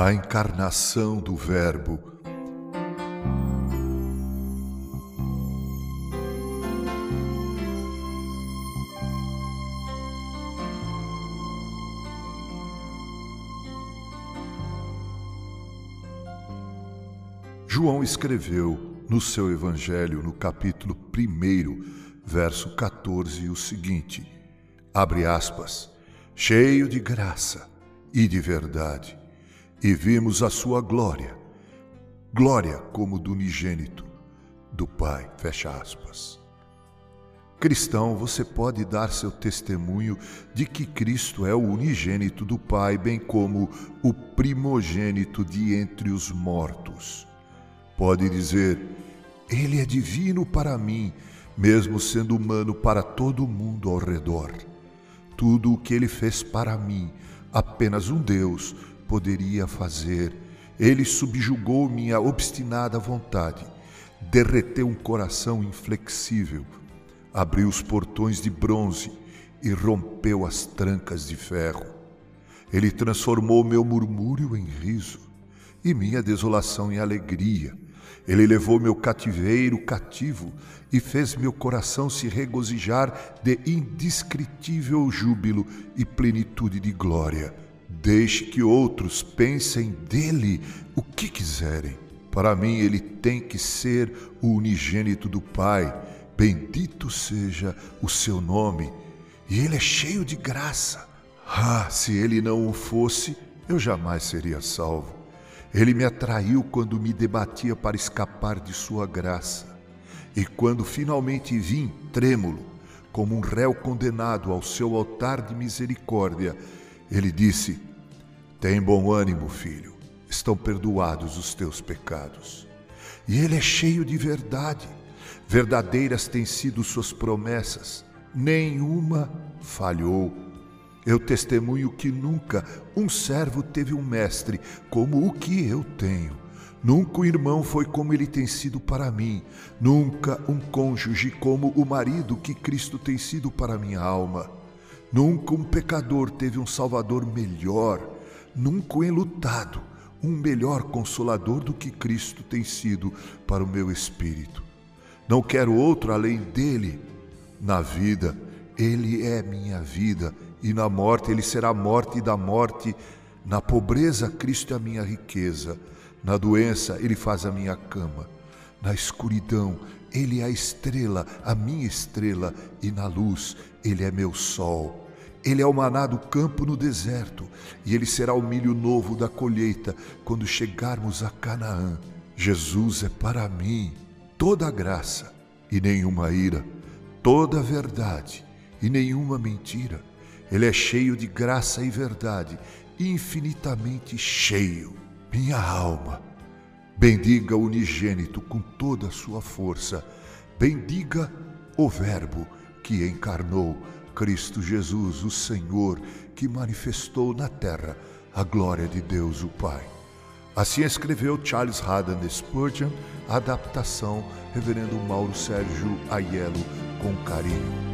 a encarnação do Verbo. João escreveu no seu Evangelho, no capítulo 1, verso 14, o seguinte: abre aspas, cheio de graça e de verdade, e vimos a sua glória, glória como do unigênito do Pai, fecha aspas. Cristão, você pode dar seu testemunho de que Cristo é o unigênito do Pai, bem como o primogênito de entre os mortos. Pode dizer: Ele é divino para mim, mesmo sendo humano para todo mundo ao redor. Tudo o que ele fez para mim, apenas um Deus poderia fazer. Ele subjugou minha obstinada vontade, derreteu um coração inflexível, abriu os portões de bronze e rompeu as trancas de ferro. Ele transformou meu murmúrio em riso e minha desolação em alegria. Ele levou meu cativeiro cativo e fez meu coração se regozijar de indescritível júbilo e plenitude de glória. Deixe que outros pensem dele o que quiserem. Para mim, ele tem que ser o unigênito do Pai. Bendito seja o seu nome. E ele é cheio de graça. Ah, se ele não o fosse, eu jamais seria salvo. Ele me atraiu quando me debatia para escapar de sua graça. E quando finalmente vim, trêmulo, como um réu condenado ao seu altar de misericórdia, ele disse: Tem bom ânimo, filho, estão perdoados os teus pecados. E ele é cheio de verdade. Verdadeiras têm sido suas promessas, nenhuma falhou. Eu testemunho que nunca um servo teve um mestre como o que eu tenho. Nunca um irmão foi como ele tem sido para mim, nunca um cônjuge como o marido que Cristo tem sido para minha alma. Nunca um pecador teve um salvador melhor, nunca um enlutado, um melhor consolador do que Cristo tem sido para o meu espírito. Não quero outro além dele. Na vida, ele é minha vida e na morte ele será morte da morte. Na pobreza, Cristo é a minha riqueza. Na doença, ele faz a minha cama. Na escuridão, ele é a estrela, a minha estrela, e na luz, ele é meu sol. Ele é o maná do campo no deserto, e ele será o milho novo da colheita quando chegarmos a Canaã. Jesus é para mim toda graça e nenhuma ira, toda verdade e nenhuma mentira. Ele é cheio de graça e verdade, infinitamente cheio. Minha alma, bendiga o unigênito com toda a sua força. Bendiga o Verbo que encarnou, Cristo Jesus, o Senhor, que manifestou na terra a glória de Deus o Pai. Assim escreveu Charles Haddon Spurgeon, adaptação Reverendo Mauro Sérgio Aiello, com carinho.